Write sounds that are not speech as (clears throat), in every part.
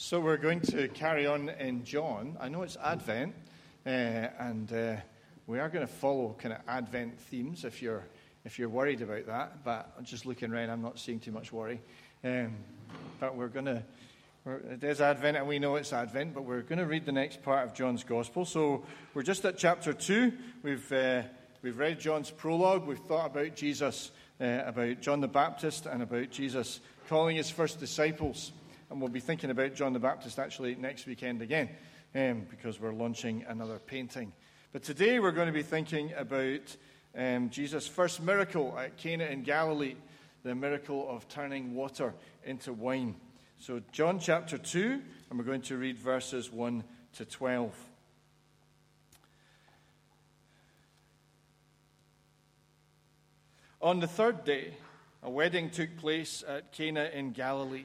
So we're going to carry on in John. I know it's Advent, uh, and uh, we are going to follow kind of Advent themes. If you're if you're worried about that, but just looking around, I'm not seeing too much worry. Um, but we're going to. It is Advent, and we know it's Advent, but we're going to read the next part of John's Gospel. So we're just at chapter two. We've uh, we've read John's prologue. We've thought about Jesus, uh, about John the Baptist, and about Jesus calling his first disciples. And we'll be thinking about John the Baptist actually next weekend again, um, because we're launching another painting. But today we're going to be thinking about um, Jesus' first miracle at Cana in Galilee, the miracle of turning water into wine. So, John chapter 2, and we're going to read verses 1 to 12. On the third day, a wedding took place at Cana in Galilee.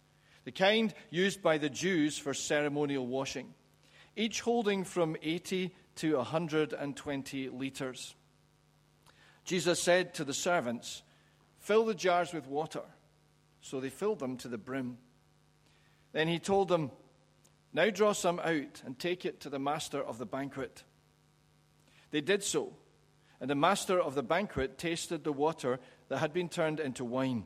the kind used by the Jews for ceremonial washing, each holding from 80 to 120 liters. Jesus said to the servants, Fill the jars with water. So they filled them to the brim. Then he told them, Now draw some out and take it to the master of the banquet. They did so, and the master of the banquet tasted the water that had been turned into wine.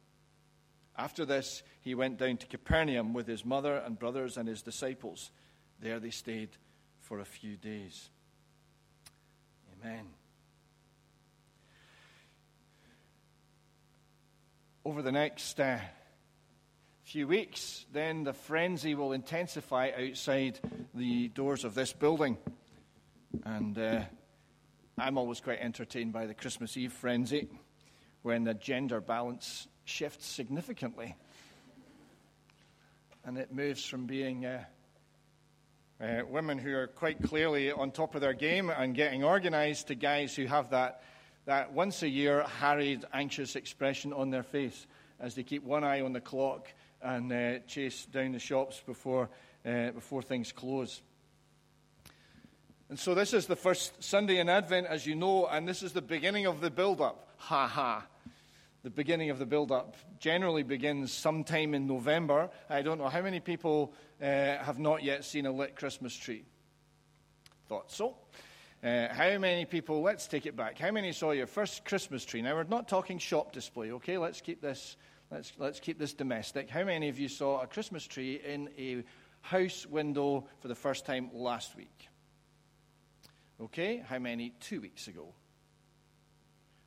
After this, he went down to Capernaum with his mother and brothers and his disciples. There they stayed for a few days. Amen. Over the next uh, few weeks, then the frenzy will intensify outside the doors of this building. And uh, I'm always quite entertained by the Christmas Eve frenzy when the gender balance shifts significantly. And it moves from being uh, uh, women who are quite clearly on top of their game and getting organized to guys who have that, that once a year harried, anxious expression on their face as they keep one eye on the clock and uh, chase down the shops before, uh, before things close. And so, this is the first Sunday in Advent, as you know, and this is the beginning of the build up. Ha ha the beginning of the build up generally begins sometime in November. I don't know how many people uh, have not yet seen a lit Christmas tree. Thought so. Uh, how many people, let's take it back. How many saw your first Christmas tree? Now, we're not talking shop display, okay? Let's keep this, let's, let's keep this domestic. How many of you saw a Christmas tree in a house window for the first time last week? Okay, how many two weeks ago?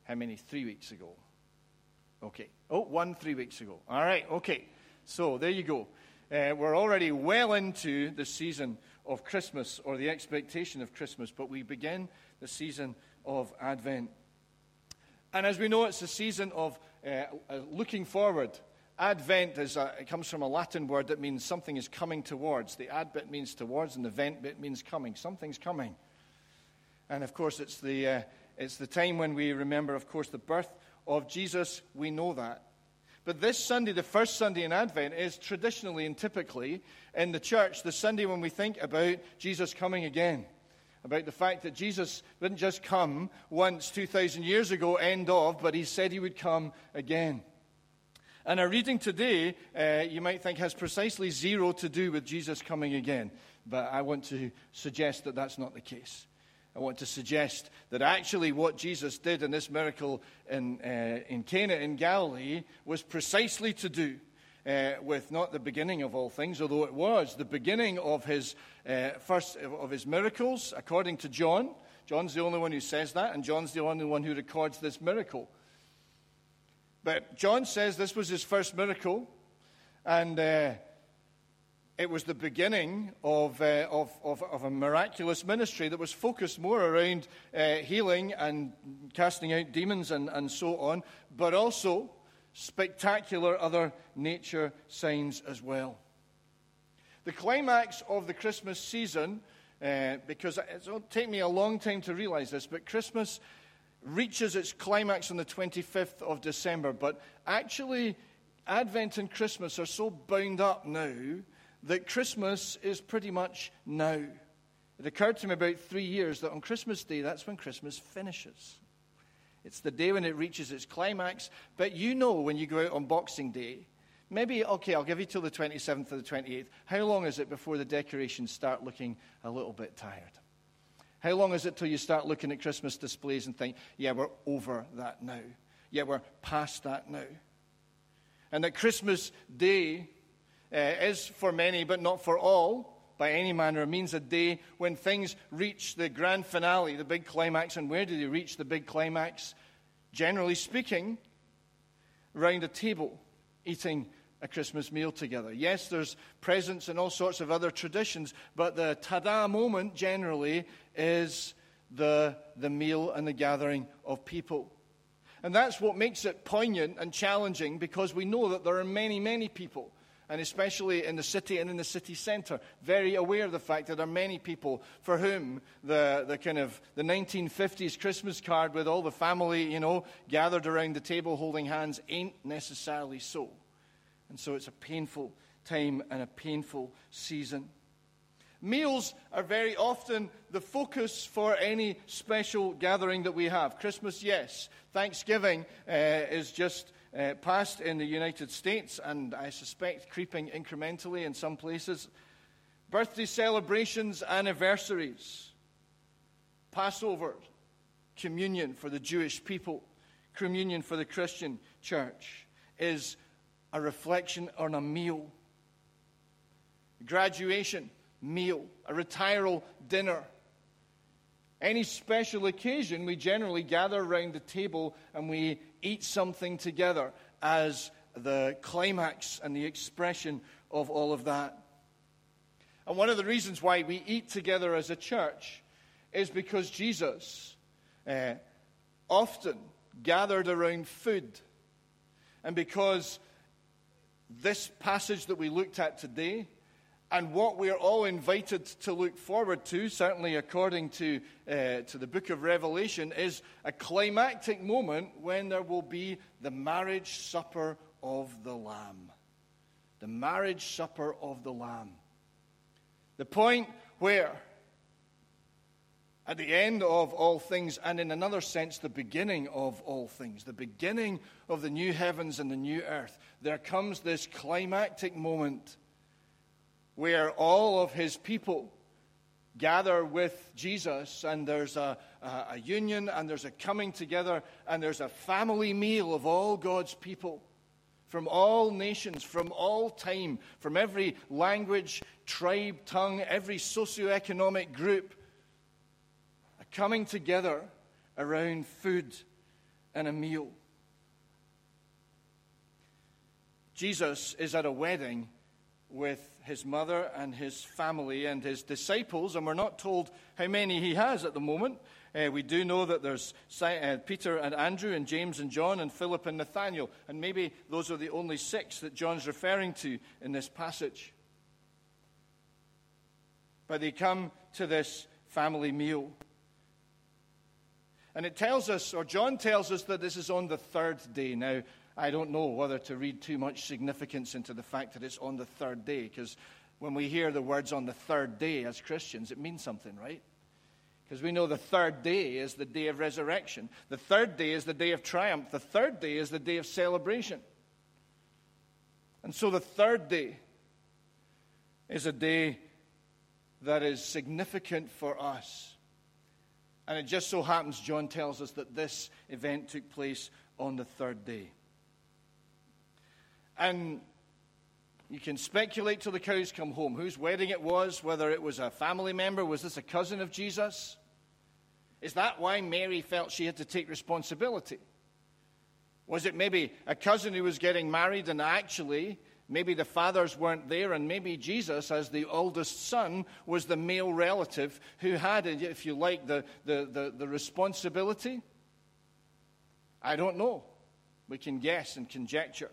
How many three weeks ago? Okay. Oh, one three weeks ago. All right. Okay. So there you go. Uh, we're already well into the season of Christmas or the expectation of Christmas, but we begin the season of Advent. And as we know, it's a season of uh, uh, looking forward. Advent is a, it comes from a Latin word that means something is coming towards. The ad bit means towards, and the vent bit means coming. Something's coming. And of course, it's the, uh, it's the time when we remember, of course, the birth of Jesus, we know that. But this Sunday, the first Sunday in Advent, is traditionally and typically in the church the Sunday when we think about Jesus coming again. About the fact that Jesus didn't just come once 2,000 years ago, end of, but he said he would come again. And our reading today, uh, you might think, has precisely zero to do with Jesus coming again. But I want to suggest that that's not the case. I want to suggest that actually what Jesus did in this miracle in, uh, in Cana in Galilee was precisely to do uh, with not the beginning of all things, although it was the beginning of his uh, first of his miracles, according to John. John's the only one who says that, and John's the only one who records this miracle. But John says this was his first miracle, and uh, it was the beginning of, uh, of, of, of, a miraculous ministry that was focused more around uh, healing and casting out demons and, and so on, but also spectacular other nature signs as well. The climax of the Christmas season, uh, because it'll take me a long time to realize this, but Christmas reaches its climax on the 25th of December. But actually, Advent and Christmas are so bound up now that Christmas is pretty much now. It occurred to me about three years that on Christmas Day, that's when Christmas finishes. It's the day when it reaches its climax. But you know when you go out on Boxing Day, maybe, okay, I'll give you till the 27th or the 28th. How long is it before the decorations start looking a little bit tired? How long is it till you start looking at Christmas displays and think, yeah, we're over that now? Yeah, we're past that now. And that Christmas Day uh, is for many, but not for all, by any manner means a day when things reach the grand finale, the big climax. And where do they reach the big climax? Generally speaking, around a table, eating a Christmas meal together. Yes, there's presents and all sorts of other traditions, but the tada moment generally is the, the meal and the gathering of people. And that's what makes it poignant and challenging because we know that there are many, many people and especially in the city and in the city centre, very aware of the fact that there are many people for whom the, the kind of the 1950s Christmas card with all the family, you know, gathered around the table holding hands ain't necessarily so. And so it's a painful time and a painful season. Meals are very often the focus for any special gathering that we have. Christmas, yes. Thanksgiving uh, is just uh, passed in the United States and I suspect creeping incrementally in some places. Birthday celebrations, anniversaries, Passover, communion for the Jewish people, communion for the Christian church is a reflection on a meal. Graduation, meal. A retiral, dinner. Any special occasion, we generally gather around the table and we eat something together as the climax and the expression of all of that. And one of the reasons why we eat together as a church is because Jesus uh, often gathered around food. And because this passage that we looked at today and what we are all invited to look forward to, certainly according to, uh, to the book of Revelation, is a climactic moment when there will be the marriage supper of the Lamb. The marriage supper of the Lamb. The point where, at the end of all things, and in another sense, the beginning of all things, the beginning of the new heavens and the new earth, there comes this climactic moment where all of his people gather with Jesus, and there's a, a, a, union, and there's a coming together, and there's a family meal of all God's people from all nations, from all time, from every language, tribe, tongue, every socioeconomic group, a coming together around food and a meal. Jesus is at a wedding with his mother and his family and his disciples, and we're not told how many he has at the moment. Uh, we do know that there's uh, Peter and Andrew and James and John and Philip and Nathaniel, and maybe those are the only six that John's referring to in this passage. But they come to this family meal. And it tells us, or John tells us, that this is on the third day. Now, I don't know whether to read too much significance into the fact that it's on the third day, because when we hear the words on the third day as Christians, it means something, right? Because we know the third day is the day of resurrection. The third day is the day of triumph. The third day is the day of celebration. And so the third day is a day that is significant for us. And it just so happens, John tells us, that this event took place on the third day. And You can speculate till the cows come home whose wedding it was, whether it was a family member, was this a cousin of Jesus? Is that why Mary felt she had to take responsibility? Was it maybe a cousin who was getting married and actually maybe the fathers weren't there and maybe Jesus, as the oldest son, was the male relative who had, if you like, the, the, the, the responsibility? I don't know. We can guess and conjecture.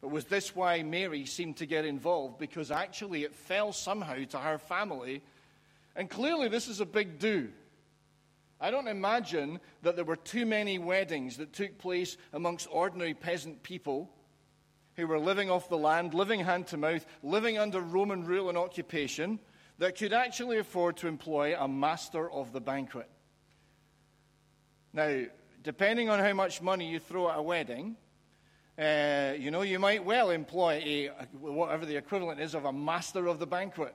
But was this why Mary seemed to get involved? Because actually it fell somehow to her family. And clearly this is a big do. I don't imagine that there were too many weddings that took place amongst ordinary peasant people who were living off the land, living hand to mouth, living under Roman rule and occupation, that could actually afford to employ a master of the banquet. Now, depending on how much money you throw at a wedding, uh, you know, you might well employ a, whatever the equivalent is of a master of the banquet.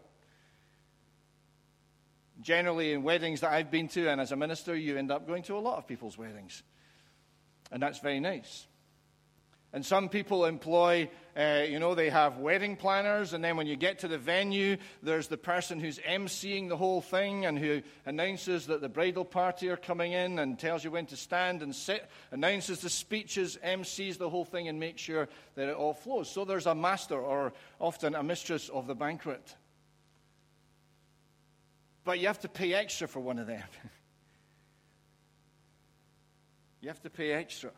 Generally, in weddings that I've been to, and as a minister, you end up going to a lot of people's weddings. And that's very nice. And some people employ, uh, you know, they have wedding planners, and then when you get to the venue, there's the person who's emceeing the whole thing and who announces that the bridal party are coming in and tells you when to stand and sit, announces the speeches, emcees the whole thing, and makes sure that it all flows. So there's a master or often a mistress of the banquet. But you have to pay extra for one of them. (laughs) you have to pay extra.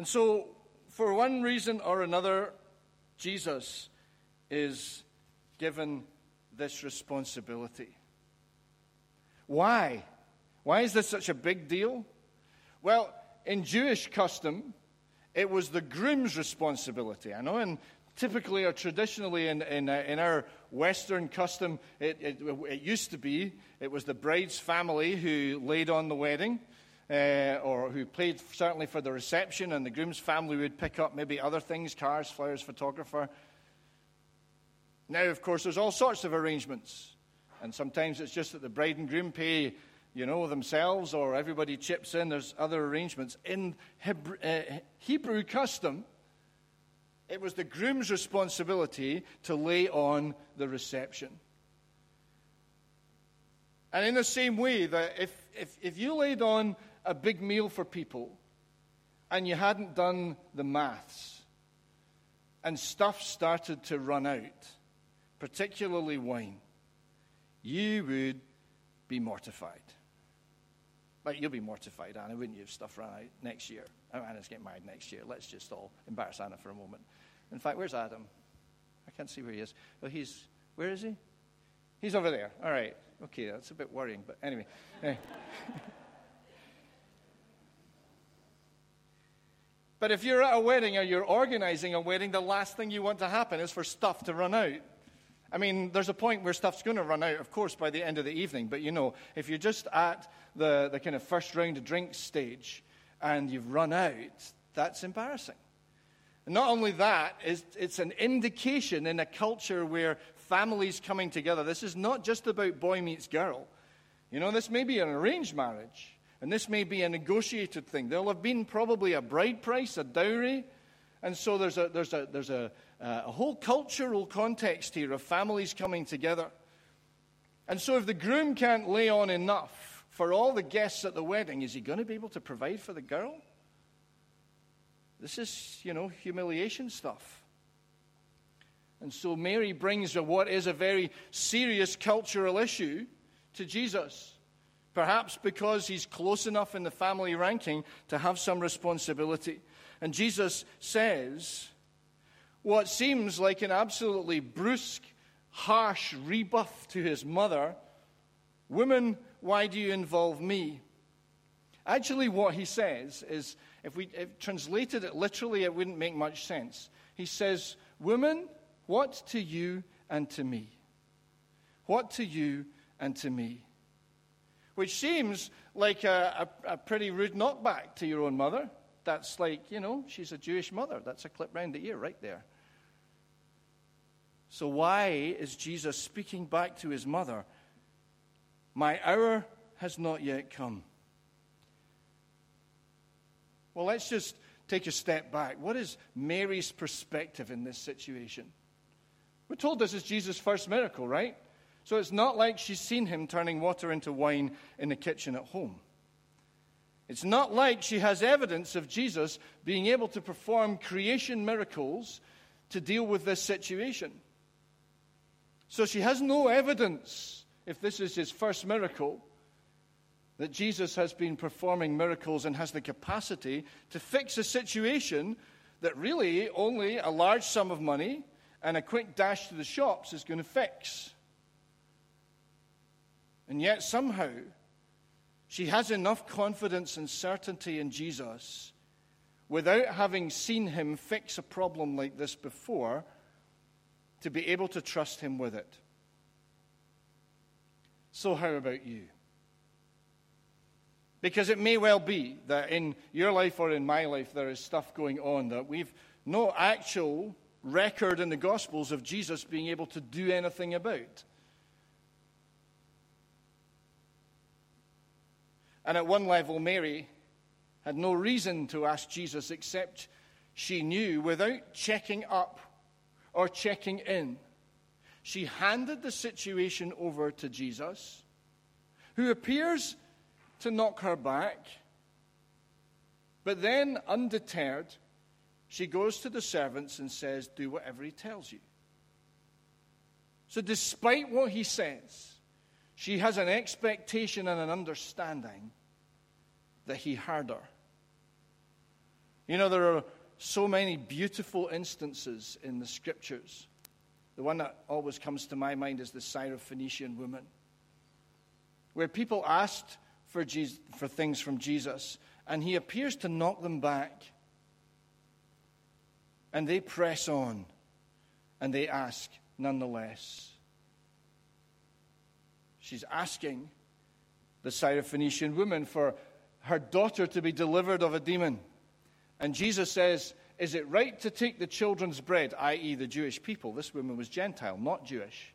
And so, for one reason or another, Jesus is given this responsibility. Why? Why is this such a big deal? Well, in Jewish custom, it was the groom's responsibility. I know in typically or traditionally in, in, uh, in our Western custom, it, it, it, used to be it was the bride's family who laid on the wedding. Uh, or who played certainly for the reception, and the groom's family would pick up maybe other things cars, flowers, photographer. Now, of course, there's all sorts of arrangements, and sometimes it's just that the bride and groom pay, you know, themselves, or everybody chips in. There's other arrangements. In Hebrew, uh, Hebrew custom, it was the groom's responsibility to lay on the reception. And in the same way, that if, if, if you laid on a big meal for people and you hadn't done the maths and stuff started to run out, particularly wine, you would be mortified. But you'll be mortified, Anna, wouldn't you, if stuff ran out next year? Oh, Anna's getting married next year. Let's just all embarrass Anna for a moment. In fact, where's Adam? I can't see where he is. Oh, he's, where is he? He's over there. All right. Okay, that's a bit worrying, but anyway. Eh. (laughs) but if you're at a wedding or you're organizing a wedding, the last thing you want to happen is for stuff to run out. I mean, there's a point where stuff's going to run out, of course, by the end of the evening. But you know, if you're just at the, the kind of first round of drinks stage and you've run out, that's embarrassing. And Not only that, it's an indication in a culture where families coming together. This is not just about boy meets girl. You know, this may be an arranged marriage, and this may be a negotiated thing. There'll have been probably a bride price, a dowry, and so there's a, there's a, there's a, uh, a whole cultural context here of families coming together. And so if the groom can't lay on enough for all the guests at the wedding, is he going to be able to provide for the girl? This is, you know, humiliation stuff. And so Mary brings what is a very serious cultural issue to Jesus. Perhaps because he's close enough in the family ranking to have some responsibility. And Jesus says what seems like an absolutely brusque, harsh rebuff to his mother Woman, why do you involve me? Actually, what he says is if we if translated it literally, it wouldn't make much sense. He says, Woman, what to you and to me? What to you and to me? Which seems like a, a, a pretty rude knockback to your own mother. That's like, you know, she's a Jewish mother. That's a clip round the ear right there. So, why is Jesus speaking back to his mother? My hour has not yet come. Well, let's just take a step back. What is Mary's perspective in this situation? We're told this is Jesus' first miracle, right? So it's not like she's seen him turning water into wine in the kitchen at home. It's not like she has evidence of Jesus being able to perform creation miracles to deal with this situation. So she has no evidence, if this is his first miracle, that Jesus has been performing miracles and has the capacity to fix a situation that really only a large sum of money and a quick dash to the shops is going to fix. And yet, somehow, she has enough confidence and certainty in Jesus without having seen him fix a problem like this before to be able to trust him with it. So, how about you? Because it may well be that in your life or in my life there is stuff going on that we've no actual record in the Gospels of Jesus being able to do anything about. And at one level, Mary had no reason to ask Jesus except she knew without checking up or checking in. She handed the situation over to Jesus, who appears to knock her back. But then, undeterred, she goes to the servants and says, Do whatever he tells you. So, despite what he says, she has an expectation and an understanding that he heard her. You know, there are so many beautiful instances in the scriptures. The one that always comes to my mind is the Syrophoenician woman, where people asked for, Jesus, for things from Jesus, and he appears to knock them back. And they press on, and they ask nonetheless. She's asking the Syrophoenician woman for her daughter to be delivered of a demon. And Jesus says, Is it right to take the children's bread, i.e., the Jewish people? This woman was Gentile, not Jewish.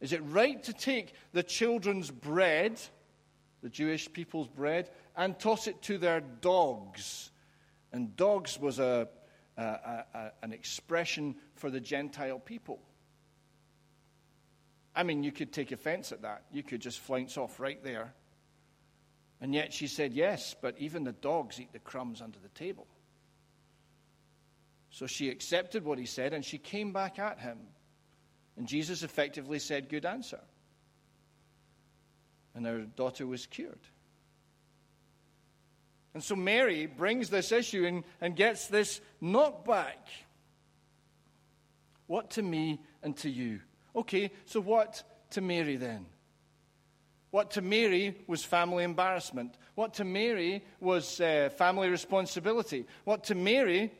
Is it right to take the children's bread, the Jewish people's bread, and toss it to their dogs? And dogs was a, a, a, an expression for the Gentile people. I mean, you could take offense at that. You could just flounce off right there. And yet she said, Yes, but even the dogs eat the crumbs under the table. So she accepted what he said and she came back at him. And Jesus effectively said, Good answer. And her daughter was cured. And so Mary brings this issue and, and gets this knockback. What to me and to you? Okay, so what to Mary then? What to Mary was family embarrassment. What to Mary was uh, family responsibility. What to Mary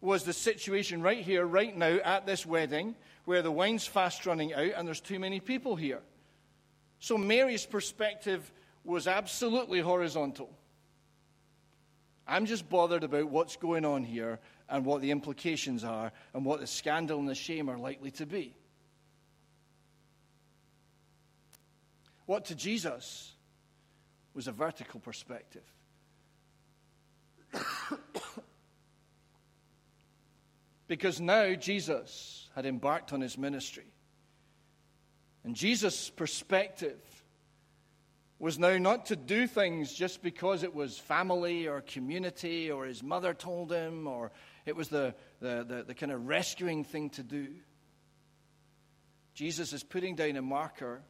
was the situation right here, right now, at this wedding, where the wine's fast running out and there's too many people here. So Mary's perspective was absolutely horizontal. I'm just bothered about what's going on here and what the implications are and what the scandal and the shame are likely to be. What to Jesus was a vertical perspective. (coughs) because now Jesus had embarked on his ministry. And Jesus' perspective was now not to do things just because it was family or community or his mother told him or it was the, the, the, the kind of rescuing thing to do. Jesus is putting down a marker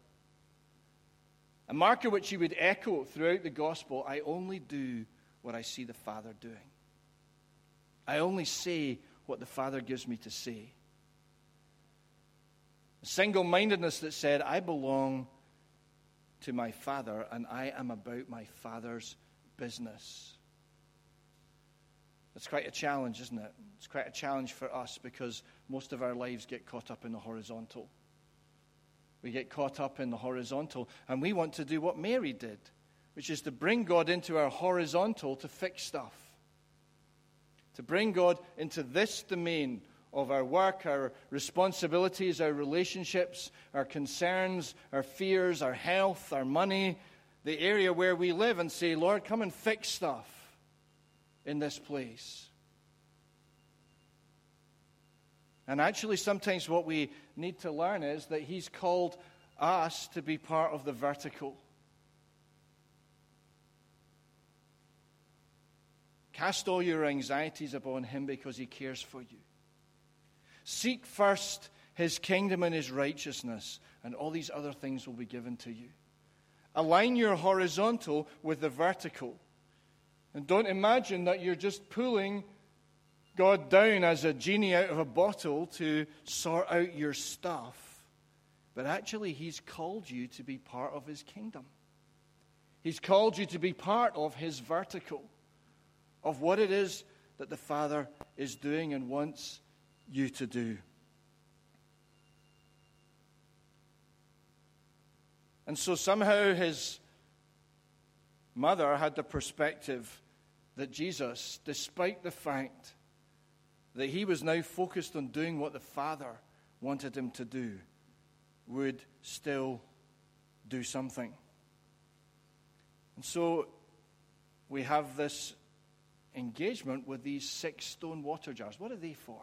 a marker which he would echo throughout the gospel I only do what I see the Father doing. I only say what the Father gives me to say. Single mindedness that said, I belong to my Father and I am about my Father's business. It's quite a challenge, isn't it? It's quite a challenge for us because most of our lives get caught up in the horizontal. We get caught up in the horizontal. And we want to do what Mary did, which is to bring God into our horizontal to fix stuff, to bring God into this domain of our work, our responsibilities, our relationships, our concerns, our fears, our health, our money, the area where we live, and say, Lord, come and fix stuff in this place. And actually, sometimes what we need to learn is that He's called us to be part of the vertical. Cast all your anxieties upon Him because He cares for you. Seek first His kingdom and His righteousness, and all these other things will be given to you. Align your horizontal with the vertical. And don't imagine that you're just pulling God down as a genie out of a bottle to sort out your stuff. But actually, He's called you to be part of His kingdom. He's called you to be part of His vertical, of what it is that the Father is doing and wants you to do. And so somehow his mother had the perspective that Jesus, despite the fact that he was now focused on doing what the Father wanted him to do, would still do something. And so we have this engagement with these six stone water jars. What are they for?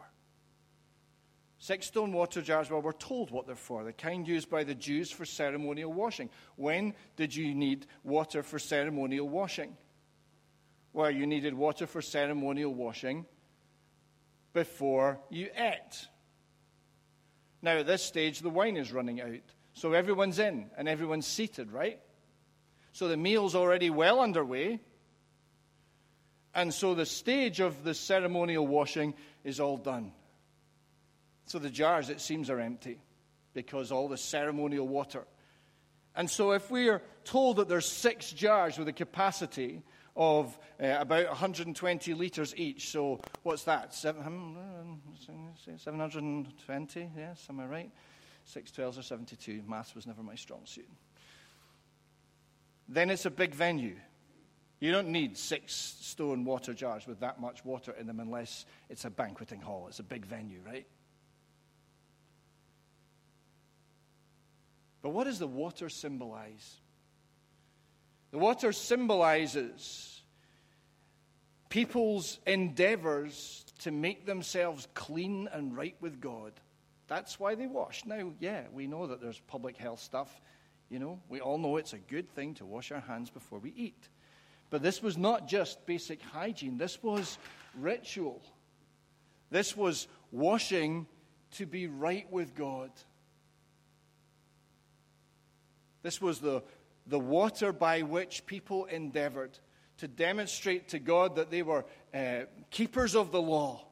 Six stone water jars, well, we're told what they're for. The kind used by the Jews for ceremonial washing. When did you need water for ceremonial washing? Well, you needed water for ceremonial washing before you ate. Now, at this stage, the wine is running out. So everyone's in and everyone's seated, right? So the meal's already well underway. And so the stage of the ceremonial washing is all done. So the jars, it seems, are empty because all the ceremonial water. And so if we are told that there's six jars with a capacity of uh, about 120 litres each, so what's that? 720? Yes, am I right? 612s or 72. Maths was never my strong suit. Then it's a big venue. You don't need six stone water jars with that much water in them unless it's a banqueting hall. It's a big venue, right? But what does the water symbolize? The water symbolizes people's endeavors to make themselves clean and right with God. That's why they wash. Now, yeah, we know that there's public health stuff. You know, we all know it's a good thing to wash our hands before we eat. But this was not just basic hygiene, this was ritual. This was washing to be right with God. This was the, the water by which people endeavored to demonstrate to God that they were uh, keepers of the law.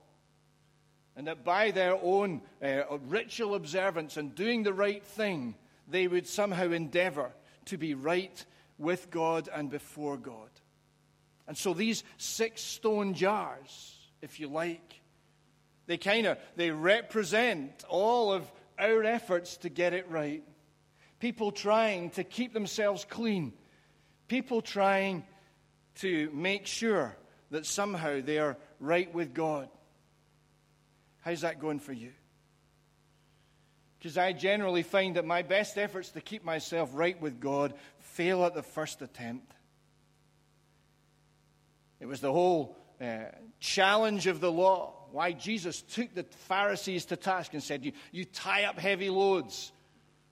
And that by their own uh, ritual observance and doing the right thing, they would somehow endeavor to be right with God and before God. And so these six stone jars, if you like, they kind of they represent all of our efforts to get it right people trying to keep themselves clean, people trying to make sure that somehow they are right with God. How's that going for you? Because I generally find that my best efforts to keep myself right with God fail at the first attempt. It was the whole uh, challenge of the law, why Jesus took the Pharisees to task and said, You, you tie up heavy loads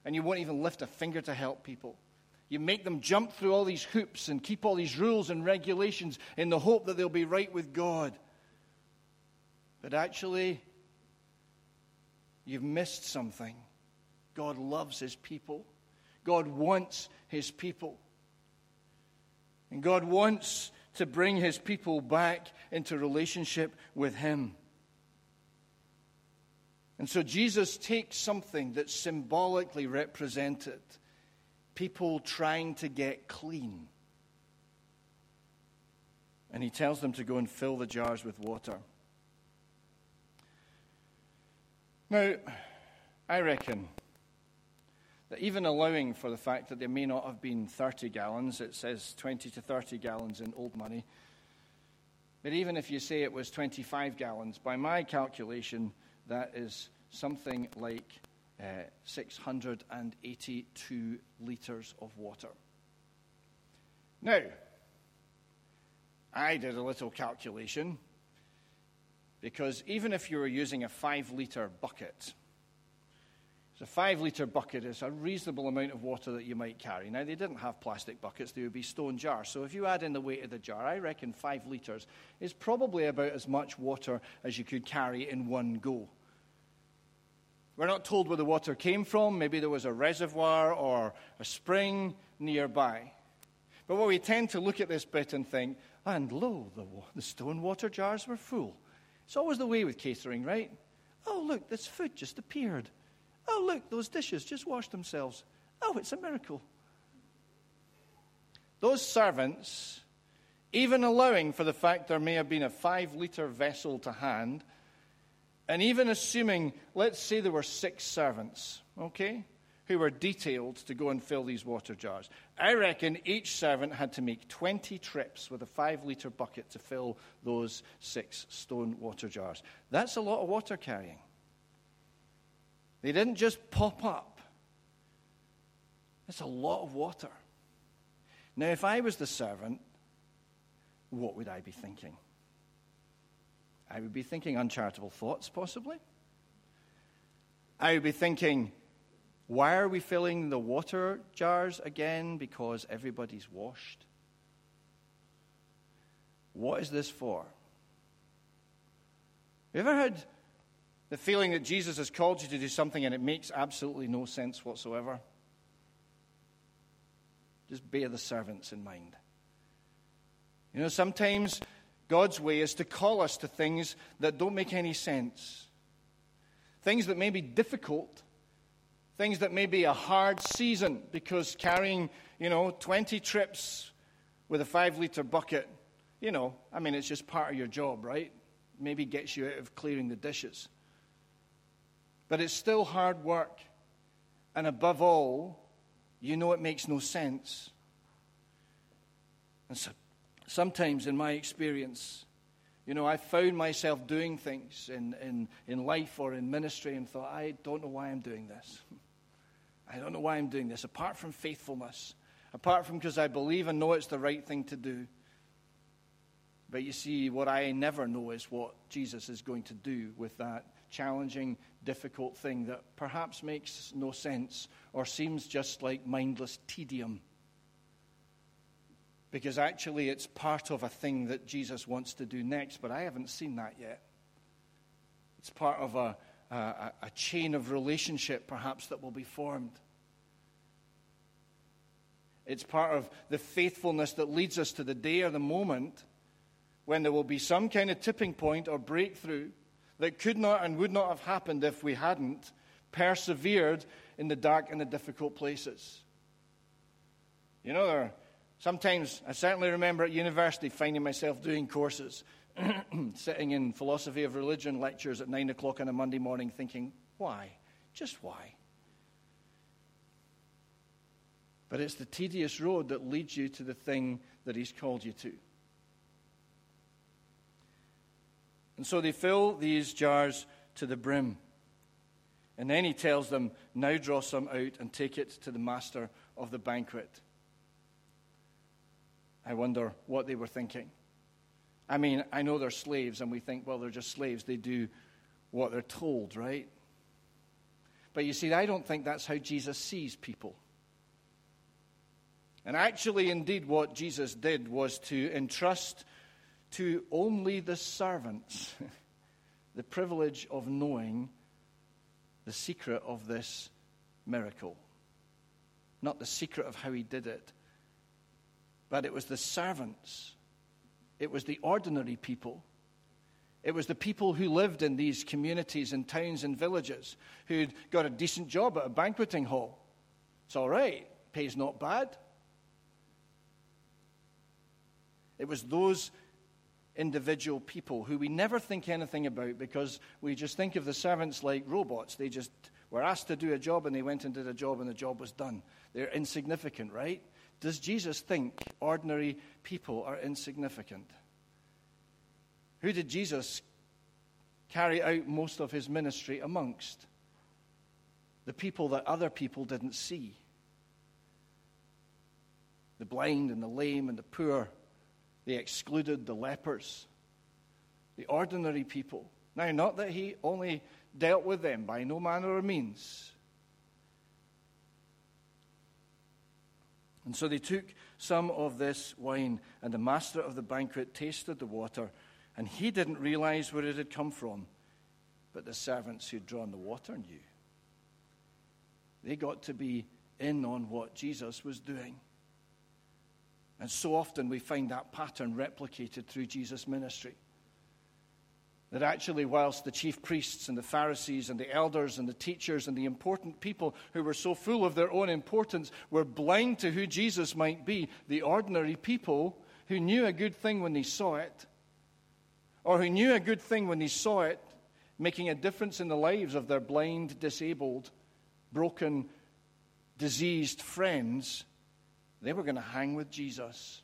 and you won't even lift a finger to help people. You make them jump through all these hoops and keep all these rules and regulations in the hope that they'll be right with God. But actually, you've missed something. God loves his people, God wants his people. And God wants to bring his people back into relationship with him. And so Jesus takes something that symbolically represented people trying to get clean. And he tells them to go and fill the jars with water. Now, I reckon that even allowing for the fact that there may not have been 30 gallons, it says 20 to 30 gallons in old money, but even if you say it was 25 gallons, by my calculation, that is something like uh, 682 litres of water. Now, I did a little calculation. Because even if you were using a five liter bucket, so a five litre bucket is a reasonable amount of water that you might carry. Now, they didn't have plastic buckets, they would be stone jars. So if you add in the weight of the jar, I reckon five litres is probably about as much water as you could carry in one go. We're not told where the water came from. Maybe there was a reservoir or a spring nearby. But what we tend to look at this bit and think, and lo, the, the stone water jars were full. It's always the way with catering, right? Oh, look, this food just appeared. Oh, look, those dishes just washed themselves. Oh, it's a miracle. Those servants, even allowing for the fact there may have been a five liter vessel to hand, and even assuming, let's say there were six servants, okay, who were detailed to go and fill these water jars. I reckon each servant had to make 20 trips with a five liter bucket to fill those six stone water jars. That's a lot of water carrying. They didn't just pop up. It's a lot of water. Now, if I was the servant, what would I be thinking? I would be thinking uncharitable thoughts, possibly. I would be thinking, why are we filling the water jars again? Because everybody's washed. What is this for? Have you ever had the feeling that Jesus has called you to do something and it makes absolutely no sense whatsoever. Just bear the servants in mind. You know, sometimes God's way is to call us to things that don't make any sense, things that may be difficult, things that may be a hard season because carrying, you know, 20 trips with a five liter bucket, you know, I mean, it's just part of your job, right? Maybe gets you out of clearing the dishes. But it's still hard work. And above all, you know it makes no sense. And so, sometimes, in my experience, you know, I found myself doing things in, in, in life or in ministry and thought, I don't know why I'm doing this. I don't know why I'm doing this, apart from faithfulness, apart from because I believe and know it's the right thing to do. But you see, what I never know is what Jesus is going to do with that challenging, difficult thing that perhaps makes no sense or seems just like mindless tedium. Because actually, it's part of a thing that Jesus wants to do next, but I haven't seen that yet. It's part of a, a, a chain of relationship, perhaps, that will be formed. It's part of the faithfulness that leads us to the day or the moment when there will be some kind of tipping point or breakthrough that could not and would not have happened if we hadn't persevered in the dark and the difficult places. You know, there sometimes, I certainly remember at university finding myself doing courses, (clears throat) sitting in philosophy of religion lectures at 9 o'clock on a Monday morning thinking, why? Just why? But it's the tedious road that leads you to the thing that He's called you to. And so they fill these jars to the brim. And then he tells them, Now draw some out and take it to the master of the banquet. I wonder what they were thinking. I mean, I know they're slaves, and we think, well, they're just slaves. They do what they're told, right? But you see, I don't think that's how Jesus sees people. And actually, indeed, what Jesus did was to entrust to only the servants (laughs) the privilege of knowing the secret of this miracle. Not the secret of how he did it, but it was the servants, it was the ordinary people. It was the people who lived in these communities and towns and villages who'd got a decent job at a banqueting hall. It's all right, pays not bad. It was those individual people who we never think anything about because we just think of the servants like robots. They just were asked to do a job and they went and did a job and the job was done. They're insignificant, right? Does Jesus think ordinary people are insignificant? Who did Jesus carry out most of his ministry amongst? The people that other people didn't see. The blind and the lame and the poor, they excluded the lepers. the ordinary people. Now, not that he only dealt with them by no manner of means. And so they took some of this wine, and the master of the banquet tasted the water, and he didn't realize where it had come from. But the servants who'd drawn the water knew. They got to be in on what Jesus was doing. And so often we find that pattern replicated through Jesus' ministry. That actually, whilst the chief priests and the Pharisees and the elders and the teachers and the important people who were so full of their own importance were blind to who Jesus might be, the ordinary people who knew a good thing when they saw it, or who knew a good thing when they saw it, making a difference in the lives of their blind, disabled, broken, diseased friends, they were going to hang with Jesus.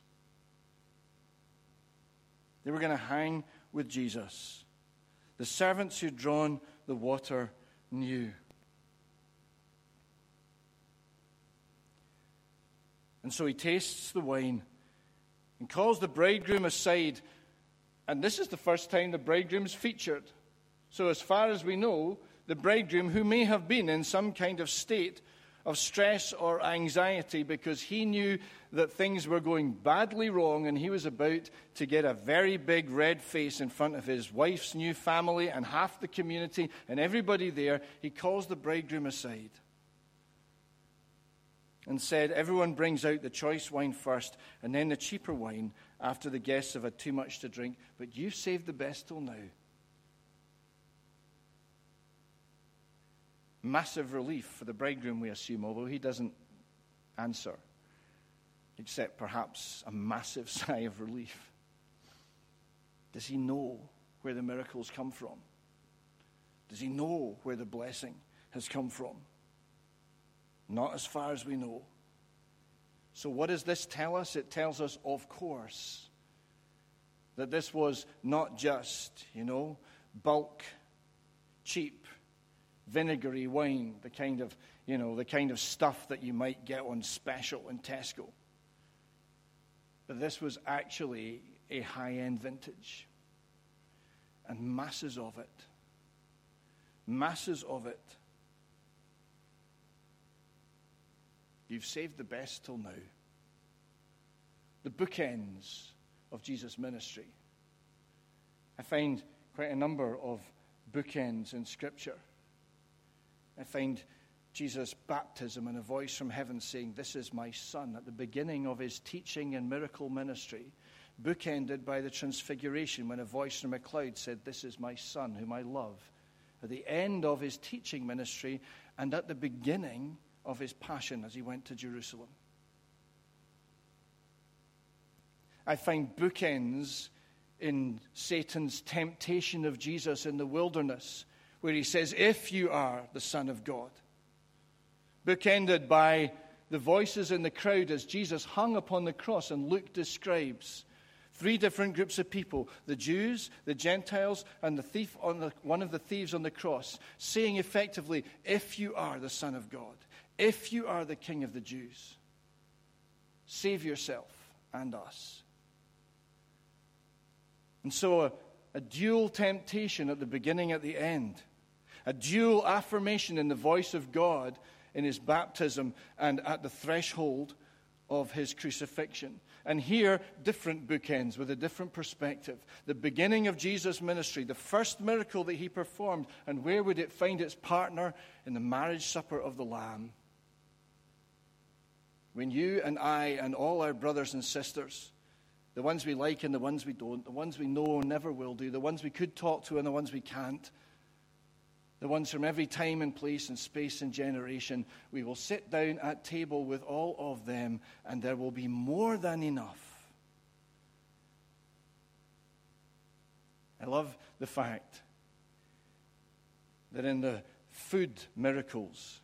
They were going to hang with Jesus. The servants who'd drawn the water knew. And so he tastes the wine and calls the bridegroom aside. And this is the first time the bridegroom's featured. So, as far as we know, the bridegroom, who may have been in some kind of state of stress or anxiety because he knew that things were going badly wrong and he was about to get a very big red face in front of his wife's new family and half the community and everybody there. He calls the bridegroom aside and said, Everyone brings out the choice wine first and then the cheaper wine after the guests have had too much to drink, but you've saved the best till now. Massive relief for the bridegroom, we assume, although he doesn't answer, except perhaps a massive (laughs) sigh of relief. Does he know where the miracles come from? Does he know where the blessing has come from? Not as far as we know. So, what does this tell us? It tells us, of course, that this was not just, you know, bulk, cheap vinegary wine, the kind of, you know, the kind of stuff that you might get on special in Tesco. But this was actually a high end vintage. And masses of it. Masses of it. You've saved the best till now. The bookends of Jesus' ministry. I find quite a number of bookends in Scripture. I find Jesus' baptism and a voice from heaven saying, This is my son, at the beginning of his teaching and miracle ministry, bookended by the transfiguration when a voice from a cloud said, This is my son whom I love. At the end of his teaching ministry and at the beginning of his passion as he went to Jerusalem. I find bookends in Satan's temptation of Jesus in the wilderness where he says, If you are the Son of God. Bookended by the voices in the crowd as Jesus hung upon the cross, and Luke describes three different groups of people the Jews, the Gentiles, and the thief on the, one of the thieves on the cross, saying effectively, If you are the Son of God, if you are the King of the Jews, save yourself and us. And so, a, a dual temptation at the beginning, at the end a dual affirmation in the voice of God in his baptism and at the threshold of his crucifixion. And here, different bookends with a different perspective. The beginning of Jesus' ministry, the first miracle that he performed, and where would it find its partner? In the marriage supper of the Lamb. When you and I and all our brothers and sisters, the ones we like and the ones we don't, the ones we know never will do, the ones we could talk to and the ones we can't, the ones from every time and place and space and generation. We will sit down at table with all of them, and there will be more than enough. I love the fact that in the food miracles,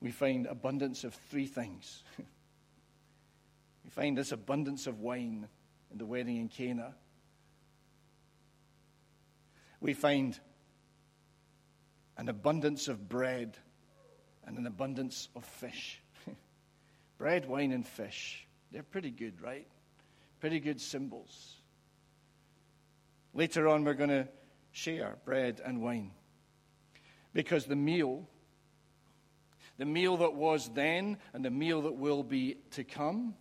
we find abundance of three things. (laughs) we find this abundance of wine in the wedding in Cana. We find an abundance of bread and an abundance of fish. (laughs) bread, wine, and fish. They're pretty good, right? Pretty good symbols. Later on, we're going to share bread and wine. Because the meal, the meal that was then and the meal that will be to come,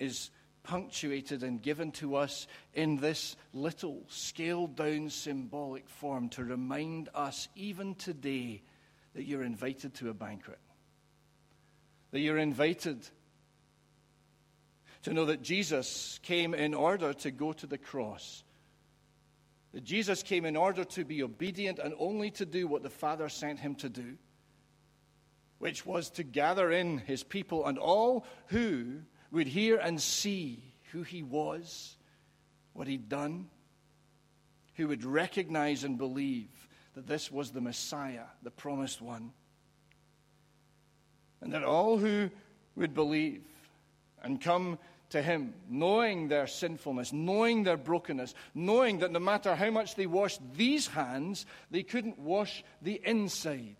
is punctuated and given to us in this little scaled down symbolic form to remind us, even today, that you're invited to a banquet. That you're invited to know that Jesus came in order to go to the cross. That Jesus came in order to be obedient and only to do what the Father sent him to do, which was to gather in his people and all who would hear and see who he was, what he'd done, who would recognize and believe that this was the Messiah, the promised one. And that all who would believe and come to Him, knowing their sinfulness, knowing their brokenness, knowing that no matter how much they washed these hands, they couldn't wash the inside.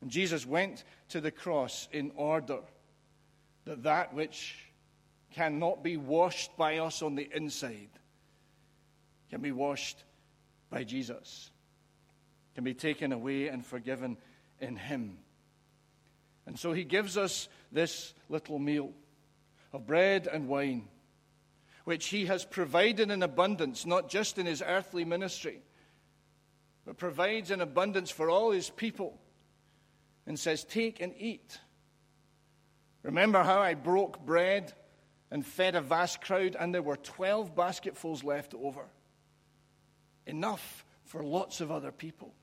And Jesus went to the cross in order that that which cannot be washed by us on the inside can be washed by Jesus, can be taken away and forgiven in Him. And so He gives us this little meal of bread and wine, which He has provided in abundance, not just in His earthly ministry, but provides in abundance for all His people and says, Take and eat. Remember how I broke bread and fed a vast crowd, and there were 12 basketfuls left over. Enough for lots of other people.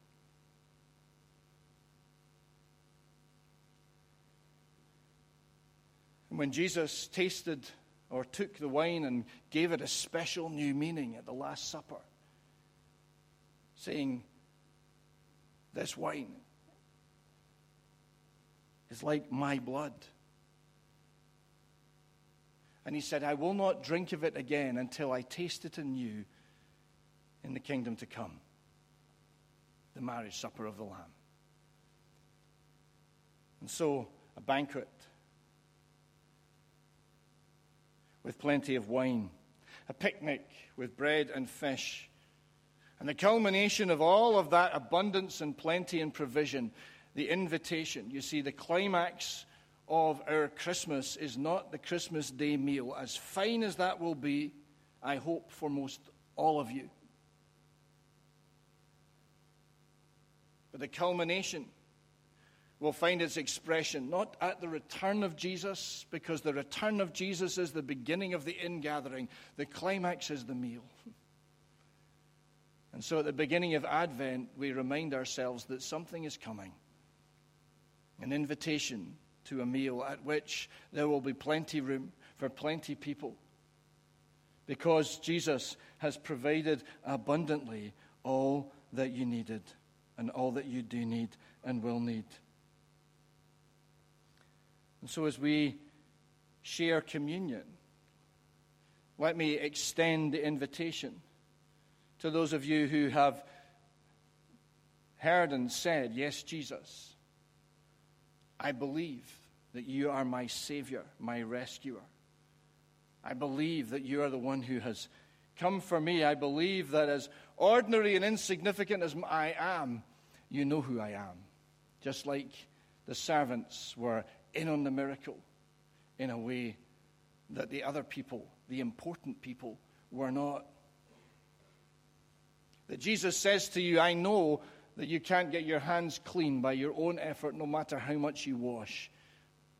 And when Jesus tasted or took the wine and gave it a special new meaning at the Last Supper, saying, This wine is like my blood. And he said, I will not drink of it again until I taste it anew in the kingdom to come the marriage supper of the Lamb. And so, a banquet with plenty of wine, a picnic with bread and fish. And the culmination of all of that abundance and plenty and provision the invitation. You see, the climax of our Christmas is not the Christmas Day meal. As fine as that will be, I hope for most all of you. But the culmination will find its expression not at the return of Jesus, because the return of Jesus is the beginning of the ingathering, the climax is the meal. And so at the beginning of Advent, we remind ourselves that something is coming an invitation to a meal at which there will be plenty room for plenty people because Jesus has provided abundantly all that you needed and all that you do need and will need. And so, as we share communion, let me extend the invitation to those of you who have heard and said, Yes, Jesus. I believe that you are my Savior, my rescuer. I believe that you are the one who has come for me. I believe that as ordinary and insignificant as I am, you know who I am. Just like the servants were in on the miracle in a way that the other people, the important people, were not. That Jesus says to you, I know that you can't get your hands clean by your own effort, no matter how much you wash.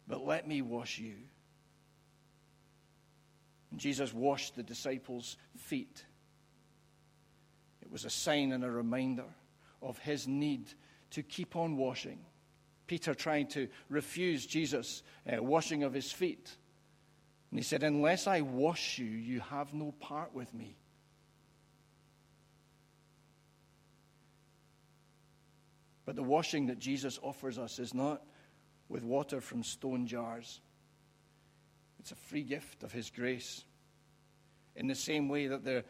But let me wash you. And Jesus washed the disciples' feet. It was a sign and a reminder of his need to keep on washing. Peter trying to refuse Jesus' uh, washing of his feet. And he said, Unless I wash you, you have no part with me. But the washing that Jesus offers us is not with water from stone jars, it's a free gift of His grace. In the same way that the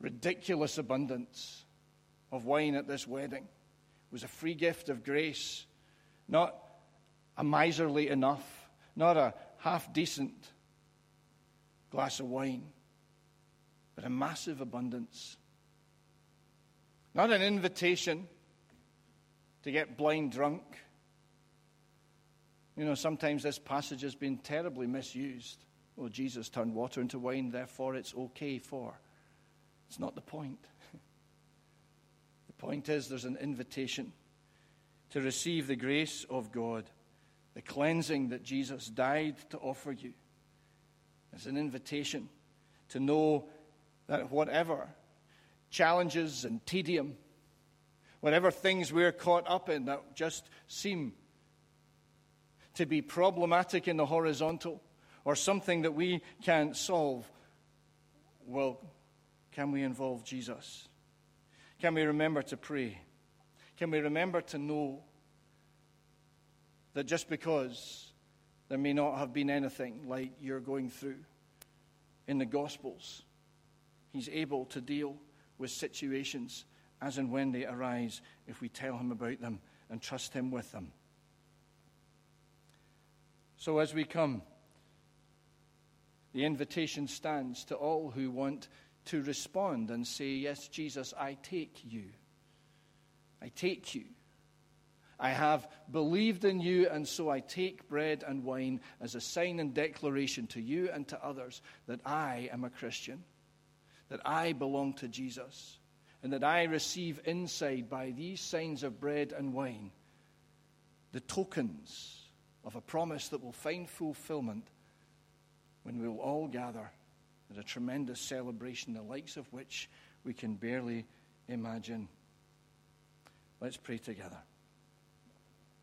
ridiculous abundance of wine at this wedding was a free gift of grace, not a miserly enough, not a half decent glass of wine, but a massive abundance. Not an invitation to get blind drunk. You know, sometimes this passage has been terribly misused. Well, Jesus turned water into wine, therefore it's okay for. It's not the point. (laughs) the point is there's an invitation to receive the grace of God, the cleansing that Jesus died to offer you. It's an invitation to know that whatever challenges and tedium, whatever things we're caught up in that just seem to be problematic in the horizontal or something that we can't solve, well, can we involve Jesus? Can we remember to pray? Can we remember to know that just because there may not have been anything like you're going through in the Gospels, He's able to deal with situations as and when they arise if we tell Him about them and trust Him with them. So as we come, the invitation stands to all who want to respond and say, Yes, Jesus, I take you. I take you. I have believed in you, and so I take bread and wine as a sign and declaration to you and to others that I am a Christian, that I belong to Jesus, and that I receive inside by these signs of bread and wine the tokens of a promise that will find fulfillment when we will all gather at a tremendous celebration, the likes of which we can barely imagine. Let's pray together.